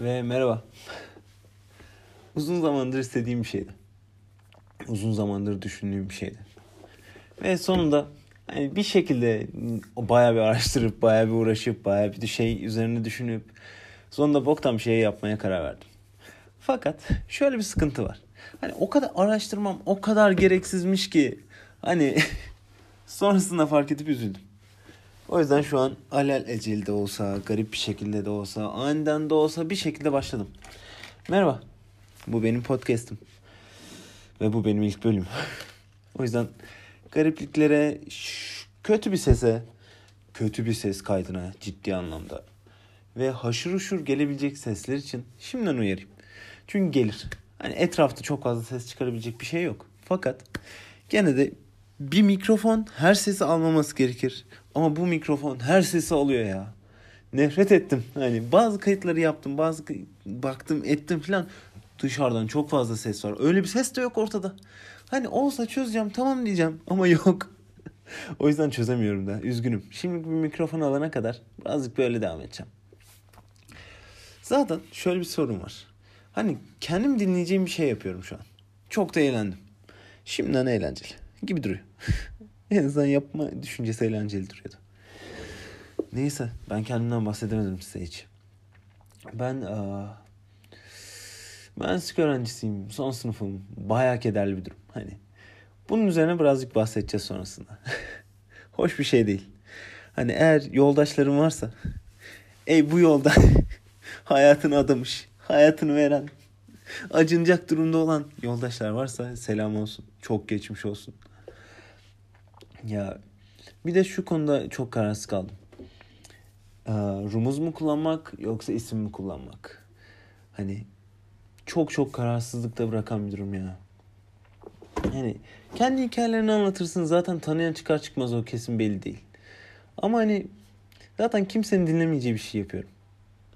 Ve merhaba. Uzun zamandır istediğim bir şeydi. Uzun zamandır düşündüğüm bir şeydi. Ve sonunda hani bir şekilde bayağı bir araştırıp, bayağı bir uğraşıp, bayağı bir şey üzerine düşünüp sonunda boktan bir şey yapmaya karar verdim. Fakat şöyle bir sıkıntı var. Hani o kadar araştırmam o kadar gereksizmiş ki hani sonrasında fark edip üzüldüm. O yüzden şu an alel ecel de olsa, garip bir şekilde de olsa, aniden de olsa bir şekilde başladım. Merhaba. Bu benim podcast'im. Ve bu benim ilk bölüm. o yüzden garipliklere, kötü bir sese, kötü bir ses kaydına ciddi anlamda ve haşır uşur gelebilecek sesler için şimdiden uyarayım. Çünkü gelir. Hani etrafta çok fazla ses çıkarabilecek bir şey yok. Fakat gene de bir mikrofon her sesi almaması gerekir. Ama bu mikrofon her sesi alıyor ya. Nefret ettim. Hani bazı kayıtları yaptım, bazı baktım, ettim falan. Dışarıdan çok fazla ses var. Öyle bir ses de yok ortada. Hani olsa çözeceğim tamam diyeceğim ama yok. o yüzden çözemiyorum da. Üzgünüm. Şimdi bir mikrofon alana kadar birazcık böyle devam edeceğim. Zaten şöyle bir sorun var. Hani kendim dinleyeceğim bir şey yapıyorum şu an. Çok da eğlendim. Şimdiden eğlenceli gibi duruyor. en azından yapma düşüncesi eğlenceli duruyordu. Neyse ben kendimden bahsedemedim size hiç. Ben aa, müzik öğrencisiyim. Son sınıfım. Bayağı kederli bir durum. Hani bunun üzerine birazcık bahsedeceğiz sonrasında. Hoş bir şey değil. Hani eğer yoldaşlarım varsa ey bu yolda hayatını adamış, hayatını veren, acınacak durumda olan yoldaşlar varsa selam olsun. Çok geçmiş olsun. Ya bir de şu konuda çok kararsız kaldım. Ee, rumuz mu kullanmak yoksa isim mi kullanmak? Hani çok çok kararsızlıkta bırakan bir durum ya. Yani kendi hikayelerini anlatırsın zaten tanıyan çıkar çıkmaz o kesin belli değil. Ama hani zaten kimsenin dinlemeyeceği bir şey yapıyorum.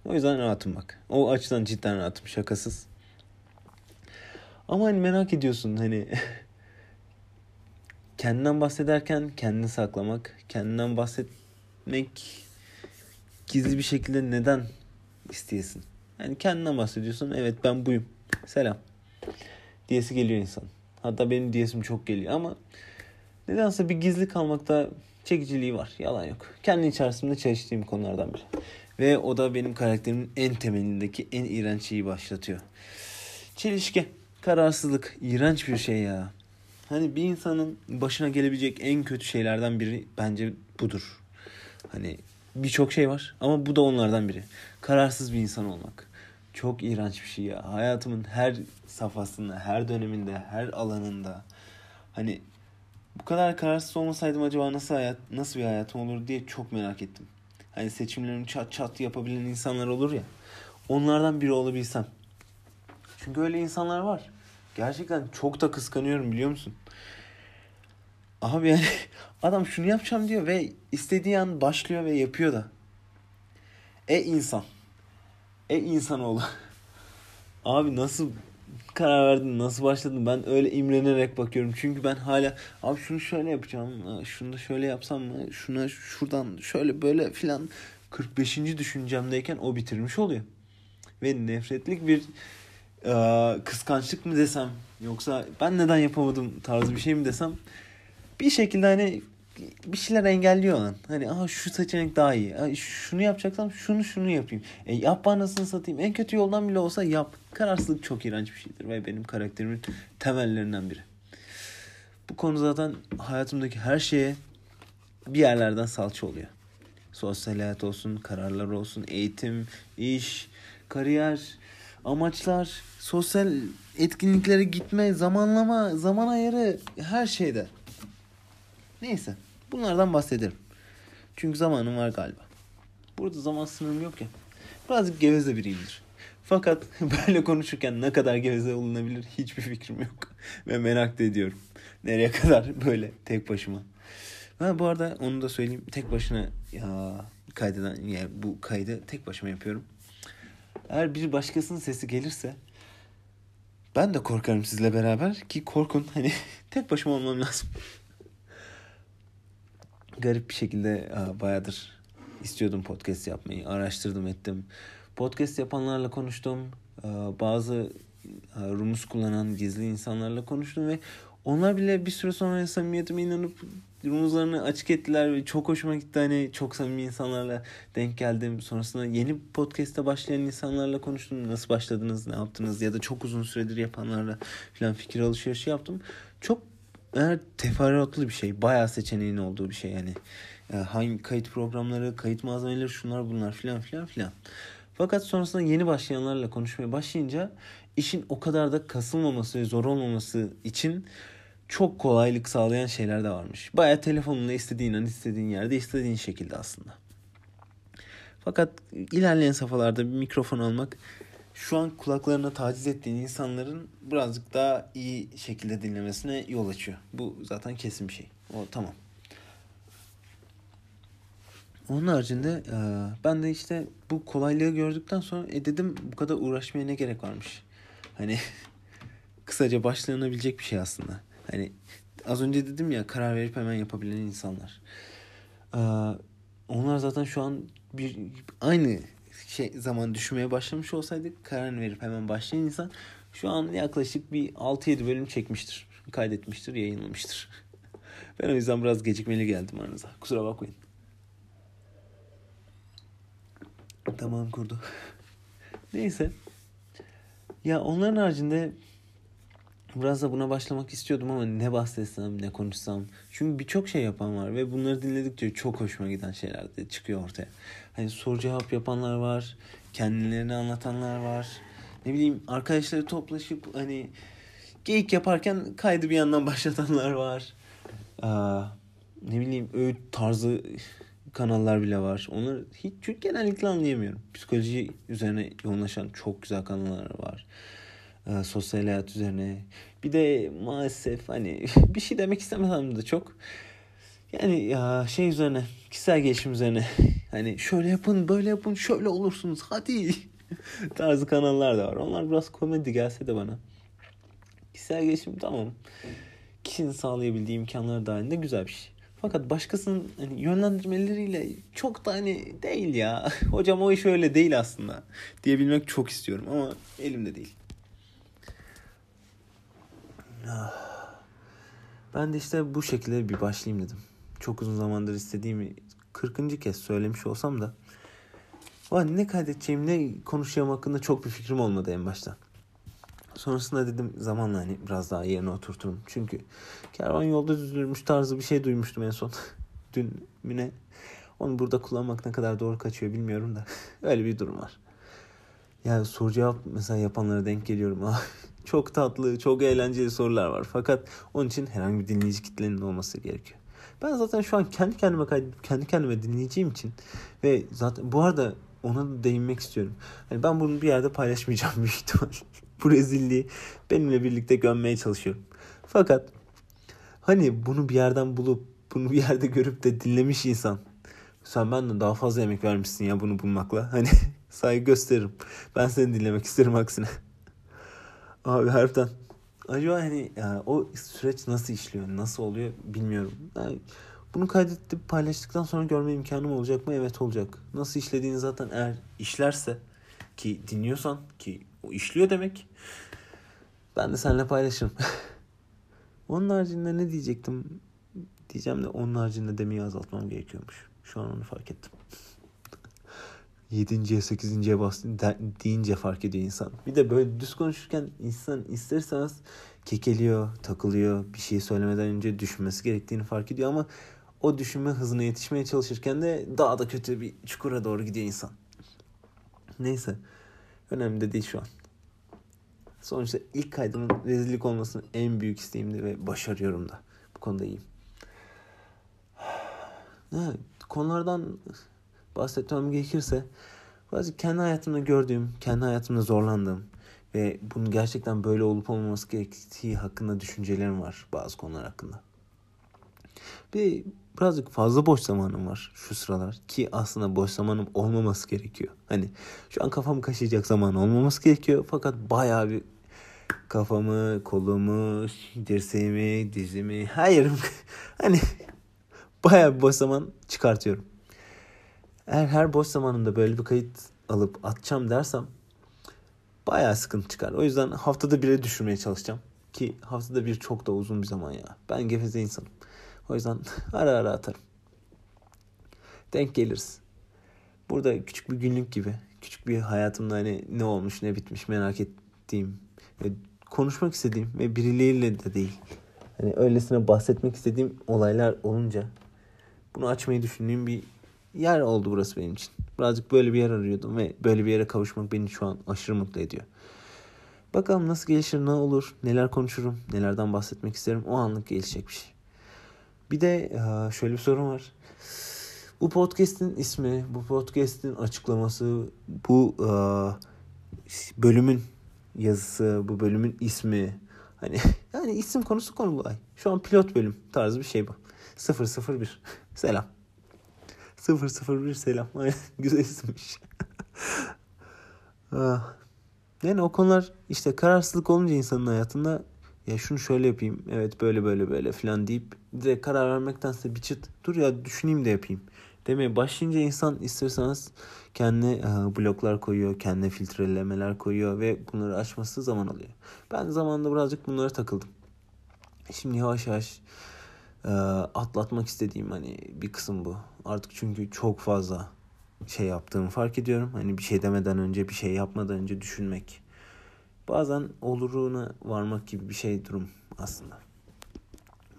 O yüzden rahatım bak. O açıdan cidden rahatım şakasız. Ama hani merak ediyorsun hani kendinden bahsederken kendini saklamak, kendinden bahsetmek gizli bir şekilde neden isteyesin? Yani kendinden bahsediyorsun. Evet ben buyum. Selam. Diyesi geliyor insan. Hatta benim diyesim çok geliyor ama nedense bir gizli kalmakta çekiciliği var. Yalan yok. Kendi içerisinde çalıştığım konulardan biri. Ve o da benim karakterimin en temelindeki en iğrenç şeyi başlatıyor. Çelişki, kararsızlık, iğrenç bir şey ya. Hani bir insanın başına gelebilecek en kötü şeylerden biri bence budur. Hani birçok şey var ama bu da onlardan biri. Kararsız bir insan olmak. Çok iğrenç bir şey ya. Hayatımın her safhasında, her döneminde, her alanında. Hani bu kadar kararsız olmasaydım acaba nasıl hayat nasıl bir hayatım olur diye çok merak ettim. Hani seçimlerini çat çat yapabilen insanlar olur ya. Onlardan biri olabilsem. Çünkü öyle insanlar var. Gerçekten çok da kıskanıyorum biliyor musun? Abi yani adam şunu yapacağım diyor ve istediği an başlıyor ve yapıyor da. E insan. E insanoğlu. Abi nasıl karar verdin? Nasıl başladın? Ben öyle imrenerek bakıyorum. Çünkü ben hala abi şunu şöyle yapacağım. Şunu da şöyle yapsam mı? Şuna şuradan şöyle böyle filan 45. düşüncemdeyken o bitirmiş oluyor. Ve nefretlik bir e, kıskançlık mı desem yoksa ben neden yapamadım tarzı bir şey mi desem bir şekilde hani bir şeyler engelliyor lan. Hani aha şu seçenek daha iyi. Şunu yapacaksam şunu şunu yapayım. E yap anasını satayım. En kötü yoldan bile olsa yap. Kararsızlık çok iğrenç bir şeydir ve benim karakterimin temellerinden biri. Bu konu zaten hayatımdaki her şeye bir yerlerden salça oluyor. Sosyal hayat olsun, kararlar olsun, eğitim, iş, kariyer, amaçlar, sosyal etkinliklere gitme, zamanlama, zaman ayarı her şeyde. Neyse. Bunlardan bahsederim. Çünkü zamanım var galiba. Burada zaman sınırım yok ya. Birazcık geveze biriyimdir. Fakat böyle konuşurken ne kadar geveze olunabilir hiçbir fikrim yok. Ve merak da ediyorum. Nereye kadar böyle tek başıma. Ha bu arada onu da söyleyeyim. Tek başına ya kaydeden yani bu kaydı tek başıma yapıyorum. Eğer bir başkasının sesi gelirse ben de korkarım sizle beraber ki korkun hani tek başıma olmam lazım garip bir şekilde bayağıdır istiyordum podcast yapmayı. Araştırdım ettim. podcast yapanlarla konuştum. Bazı Rumuz kullanan gizli insanlarla konuştum ve onlar bile bir süre sonra samimiyetime inanıp rumuzlarını açık ettiler ve çok hoşuma gitti. Hani çok samimi insanlarla denk geldim. Sonrasında yeni podcast'te başlayan insanlarla konuştum. Nasıl başladınız, ne yaptınız ya da çok uzun süredir yapanlarla falan fikir alışverişi yaptım. Çok eğer teferruatlı bir şey. Bayağı seçeneğin olduğu bir şey yani. yani hangi kayıt programları, kayıt malzemeleri şunlar bunlar filan filan filan. Fakat sonrasında yeni başlayanlarla konuşmaya başlayınca işin o kadar da kasılmaması ve zor olmaması için çok kolaylık sağlayan şeyler de varmış. Baya telefonunla istediğin an istediğin yerde istediğin şekilde aslında. Fakat ilerleyen safhalarda bir mikrofon almak şu an kulaklarına taciz ettiğin insanların birazcık daha iyi şekilde dinlemesine yol açıyor. Bu zaten kesin bir şey. O tamam. Onun haricinde e, ben de işte bu kolaylığı gördükten sonra e dedim bu kadar uğraşmaya ne gerek varmış. Hani kısaca başlanabilecek bir şey aslında. Hani az önce dedim ya karar verip hemen yapabilen insanlar. Ee, onlar zaten şu an bir aynı şey zaman düşmeye başlamış olsaydı karar verip hemen başlayan insan şu an yaklaşık bir 6-7 bölüm çekmiştir. Kaydetmiştir, yayınlamıştır. Ben o yüzden biraz gecikmeli geldim aranıza. Kusura bakmayın. Tamam kurdu. Neyse. Ya onların haricinde biraz da buna başlamak istiyordum ama ne bahsetsem ne konuşsam. Çünkü birçok şey yapan var ve bunları dinledikçe çok hoşuma giden şeyler de çıkıyor ortaya. Hani soru cevap yapanlar var, kendilerini anlatanlar var. Ne bileyim arkadaşları toplaşıp hani geyik yaparken kaydı bir yandan başlatanlar var. Aa, ne bileyim öğüt tarzı kanallar bile var. Onları hiç çünkü genellikle anlayamıyorum. Psikoloji üzerine yoğunlaşan çok güzel kanallar var e, sosyal hayat üzerine. Bir de maalesef hani bir şey demek istemesem de çok. Yani ya şey üzerine, kişisel gelişim üzerine. Hani şöyle yapın, böyle yapın, şöyle olursunuz. Hadi. tarzı kanallar da var. Onlar biraz komedi gelse de bana. Kişisel gelişim tamam. Kişinin sağlayabildiği imkanlar dahilinde güzel bir şey. Fakat başkasının hani yönlendirmeleriyle çok da hani değil ya. Hocam o iş öyle değil aslında diyebilmek çok istiyorum ama elimde değil. Ben de işte bu şekilde bir başlayayım dedim. Çok uzun zamandır istediğimi 40. kez söylemiş olsam da Vay ne kaydedeceğim ne konuşacağım hakkında çok bir fikrim olmadı en başta. Sonrasında dedim zamanla hani biraz daha yerine oturturum. Çünkü kervan yolda düzülmüş tarzı bir şey duymuştum en son. Dün müne. Onu burada kullanmak ne kadar doğru kaçıyor bilmiyorum da. Öyle bir durum var. Yani soru cevap mesela yapanlara denk geliyorum. Çok tatlı, çok eğlenceli sorular var. Fakat onun için herhangi bir dinleyici kitlenin olması gerekiyor. Ben zaten şu an kendi kendime kaydedip kendi kendime dinleyeceğim için ve zaten bu arada ona da değinmek istiyorum. Yani ben bunu bir yerde paylaşmayacağım büyük ihtimal. bu rezilliği benimle birlikte gömmeye çalışıyorum. Fakat hani bunu bir yerden bulup bunu bir yerde görüp de dinlemiş insan sen benden daha fazla emek vermişsin ya bunu bulmakla. Hani saygı gösteririm. Ben seni dinlemek isterim aksine. Abi harbiden. Acaba hani yani o süreç nasıl işliyor, nasıl oluyor bilmiyorum. Yani bunu kaydedip paylaştıktan sonra görme imkanım olacak mı? Evet olacak. Nasıl işlediğini zaten eğer işlerse ki dinliyorsan ki o işliyor demek. Ben de seninle paylaşırım. onun haricinde ne diyecektim? Diyeceğim de onun haricinde demeyi azaltmam gerekiyormuş. Şu an onu fark ettim. 7.ye 8.ye bastın deyince fark ediyor insan. Bir de böyle düz konuşurken insan ister istemez kekeliyor, takılıyor. Bir şey söylemeden önce düşünmesi gerektiğini fark ediyor ama o düşünme hızına yetişmeye çalışırken de daha da kötü bir çukura doğru gidiyor insan. Neyse. Önemli de değil şu an. Sonuçta ilk kaydımın rezillik olmasını en büyük isteğimdi ve başarıyorum da. Bu konuda iyiyim. Ne, konulardan bahsetmem gerekirse bazı kendi hayatımda gördüğüm, kendi hayatımda zorlandığım ve bunun gerçekten böyle olup olmaması gerektiği hakkında düşüncelerim var bazı konular hakkında. Bir birazcık fazla boş zamanım var şu sıralar ki aslında boş zamanım olmaması gerekiyor. Hani şu an kafamı kaşıyacak zaman olmaması gerekiyor fakat bayağı bir kafamı, kolumu, dirseğimi, dizimi, yerim hani bayağı bir boş zaman çıkartıyorum. Eğer her boş zamanımda böyle bir kayıt alıp atacağım dersem bayağı sıkıntı çıkar. O yüzden haftada bire düşürmeye çalışacağım. Ki haftada bir çok da uzun bir zaman ya. Ben geveze insanım. O yüzden ara ara atarım. Denk geliriz. Burada küçük bir günlük gibi. Küçük bir hayatımda hani ne olmuş ne bitmiş merak ettiğim. Konuşmak istediğim ve birileriyle de değil. Hani öylesine bahsetmek istediğim olaylar olunca bunu açmayı düşündüğüm bir yer oldu burası benim için. Birazcık böyle bir yer arıyordum ve böyle bir yere kavuşmak beni şu an aşırı mutlu ediyor. Bakalım nasıl gelişir, ne olur, neler konuşurum, nelerden bahsetmek isterim. O anlık gelişecek bir şey. Bir de e, şöyle bir sorun var. Bu podcast'in ismi, bu podcast'in açıklaması, bu e, bölümün yazısı, bu bölümün ismi. Hani yani isim konusu konulay. Şu an pilot bölüm tarzı bir şey bu. 001. Selam. 001 selam. Güzel isimmiş. ah. Yani o konular işte kararsızlık olunca insanın hayatında ya şunu şöyle yapayım evet böyle böyle böyle falan deyip direkt karar vermektense bir çıt dur ya düşüneyim de yapayım demeye başlayınca insan isterseniz kendi e, bloklar koyuyor, kendi filtrelemeler koyuyor ve bunları açması zaman alıyor. Ben zamanında birazcık bunlara takıldım. Şimdi yavaş yavaş e, atlatmak istediğim hani bir kısım bu. Artık çünkü çok fazla şey yaptığımı fark ediyorum. Hani bir şey demeden önce, bir şey yapmadan önce düşünmek. Bazen oluruna varmak gibi bir şey durum aslında.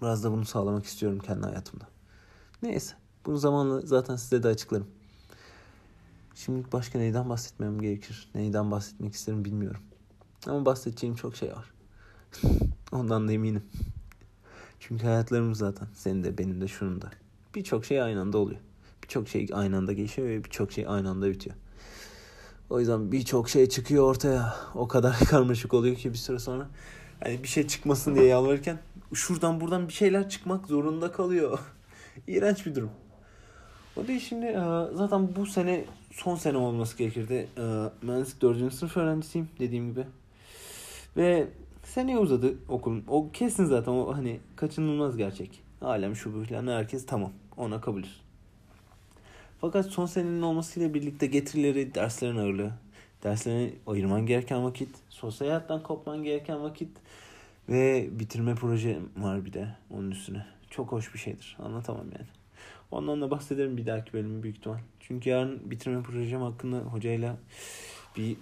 Biraz da bunu sağlamak istiyorum kendi hayatımda. Neyse. Bunu zamanla zaten size de açıklarım. Şimdi başka neyden bahsetmem gerekir? Neyden bahsetmek isterim bilmiyorum. Ama bahsedeceğim çok şey var. Ondan da eminim. Çünkü hayatlarımız zaten senin de benim de şunun da. Birçok şey aynı anda oluyor. Birçok şey aynı anda geçiyor ve birçok şey aynı anda bitiyor. O yüzden birçok şey çıkıyor ortaya. O kadar karmaşık oluyor ki bir süre sonra. Hani bir şey çıkmasın diye yalvarırken şuradan buradan bir şeyler çıkmak zorunda kalıyor. İğrenç bir durum. O değil şimdi e, zaten bu sene son sene olması gerekirdi. E, mühendislik 4. sınıf öğrencisiyim dediğim gibi. Ve seneye uzadı okulum. O kesin zaten o hani kaçınılmaz gerçek. Alem şu bu herkes tamam ona kabulüz. Fakat son senenin olmasıyla birlikte getirileri derslerin ağırlığı. Derslerine ayırman gereken vakit, sosyal hayattan kopman gereken vakit ve bitirme proje var bir de onun üstüne. Çok hoş bir şeydir. Anlatamam yani. Ondan da bahsederim bir dahaki bölümü büyük ihtimal. Çünkü yarın bitirme projem hakkında hocayla bir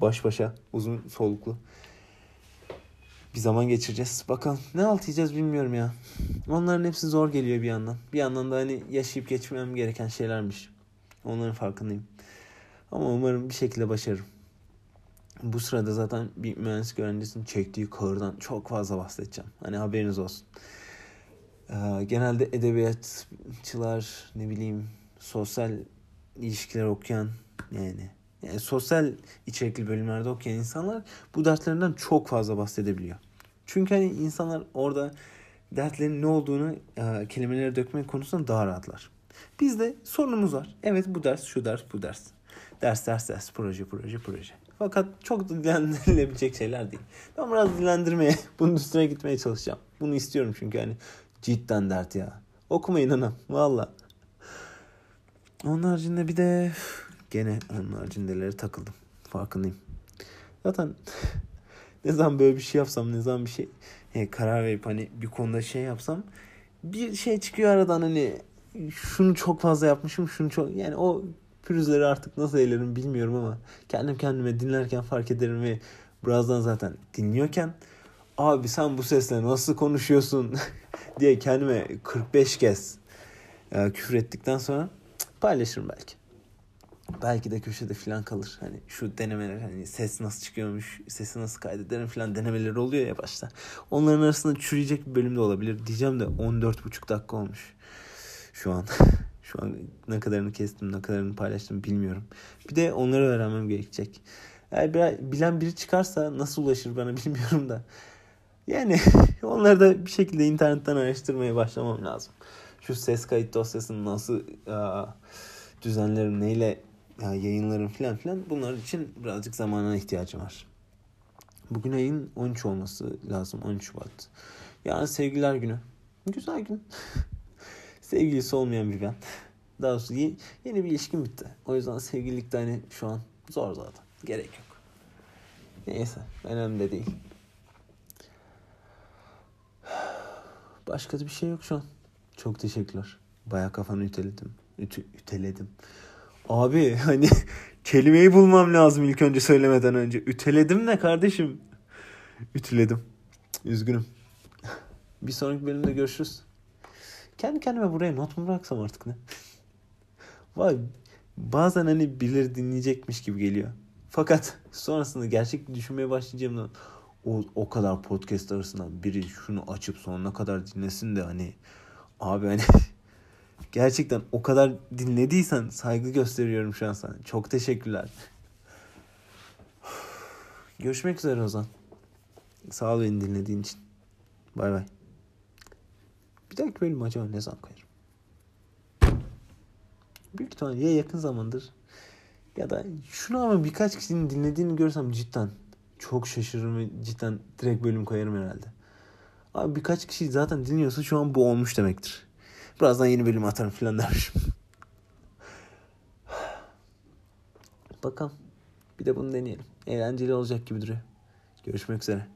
baş başa uzun soluklu bir zaman geçireceğiz. Bakalım ne alt yiyeceğiz bilmiyorum ya. Onların hepsi zor geliyor bir yandan. Bir yandan da hani yaşayıp geçmem gereken şeylermiş. Onların farkındayım. Ama umarım bir şekilde başarırım. Bu sırada zaten bir mühendislik öğrencisinin çektiği kahırdan çok fazla bahsedeceğim. Hani haberiniz olsun. Ee, genelde edebiyatçılar ne bileyim sosyal ilişkiler okuyan yani yani sosyal içerikli bölümlerde okuyan insanlar bu dertlerinden çok fazla bahsedebiliyor. Çünkü hani insanlar orada dertlerin ne olduğunu e, kelimelere dökmek konusunda daha rahatlar. Bizde sorunumuz var. Evet bu ders, şu ders, bu ders. Ders, ders, ders, proje, proje, proje. Fakat çok da dilendirilebilecek şeyler değil. Ben biraz dilendirmeye, bunun üstüne gitmeye çalışacağım. Bunu istiyorum çünkü hani cidden dert ya. Okumayın anam, valla. Onun haricinde bir de Gene onun haricindelere takıldım. Farkındayım. Zaten ne zaman böyle bir şey yapsam ne zaman bir şey yani karar verip hani bir konuda şey yapsam bir şey çıkıyor aradan hani şunu çok fazla yapmışım şunu çok yani o pürüzleri artık nasıl eylerim bilmiyorum ama kendim kendime dinlerken fark ederim ve birazdan zaten dinliyorken abi sen bu sesle nasıl konuşuyorsun diye kendime 45 kez e, küfür ettikten sonra paylaşırım belki belki de köşede falan kalır. Hani şu denemeler hani ses nasıl çıkıyormuş, sesi nasıl kaydederim falan denemeleri oluyor ya başta. Onların arasında çürüyecek bir bölüm de olabilir. Diyeceğim de 14,5 dakika olmuş. Şu an. Şu an ne kadarını kestim, ne kadarını paylaştım bilmiyorum. Bir de onları öğrenmem gerekecek. Eğer bir, bilen biri çıkarsa nasıl ulaşır bana bilmiyorum da. Yani onları da bir şekilde internetten araştırmaya başlamam lazım. Şu ses kayıt dosyasını nasıl aa, düzenlerim, neyle ya yayınlarım falan filan bunlar için birazcık zamana ihtiyacım var. Bugün ayın 13 olması lazım 13 Şubat. Yani sevgililer günü. Güzel gün. Sevgilisi olmayan bir ben. Daha doğrusu yeni, yeni bir ilişkim bitti. O yüzden sevgililik de hani şu an zor zaten. Gerek yok. Neyse önemli de değil. Başka da bir şey yok şu an. Çok teşekkürler. Baya kafanı üteledim. Ütü, üteledim. Abi hani kelimeyi bulmam lazım ilk önce söylemeden önce. Üteledim ne kardeşim? Ütüledim. Üzgünüm. Bir sonraki bölümde görüşürüz. Kendi kendime buraya not mu bıraksam artık ne? Vay bazen hani bilir dinleyecekmiş gibi geliyor. Fakat sonrasında gerçek düşünmeye başlayacağımda o, o kadar podcast arasından biri şunu açıp sonuna kadar dinlesin de hani abi hani gerçekten o kadar dinlediysen saygı gösteriyorum şu an sana. Çok teşekkürler. Görüşmek üzere Ozan. Sağ ol beni dinlediğin için. Bay bay. Bir dahaki bölüm acaba ne zaman koyarım? Büyük ihtimalle ya yakın zamandır ya da şunu ama birkaç kişinin dinlediğini görsem cidden çok şaşırırım ve cidden direkt bölüm koyarım herhalde. Abi birkaç kişi zaten dinliyorsa şu an bu olmuş demektir. Birazdan yeni bölüm atarım filan dermişim. Bakalım. Bir de bunu deneyelim. Eğlenceli olacak gibi duruyor. Görüşmek üzere.